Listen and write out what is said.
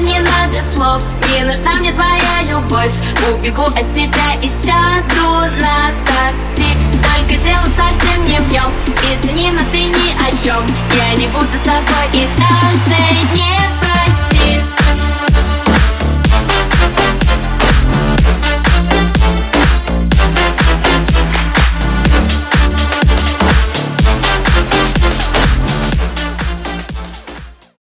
Не надо слов Не нужна мне твоя любовь. Убегу от тебя и сяду на такси. Только дело совсем не в нем. Извини, но ты ни о чем. Я не буду с тобой и даже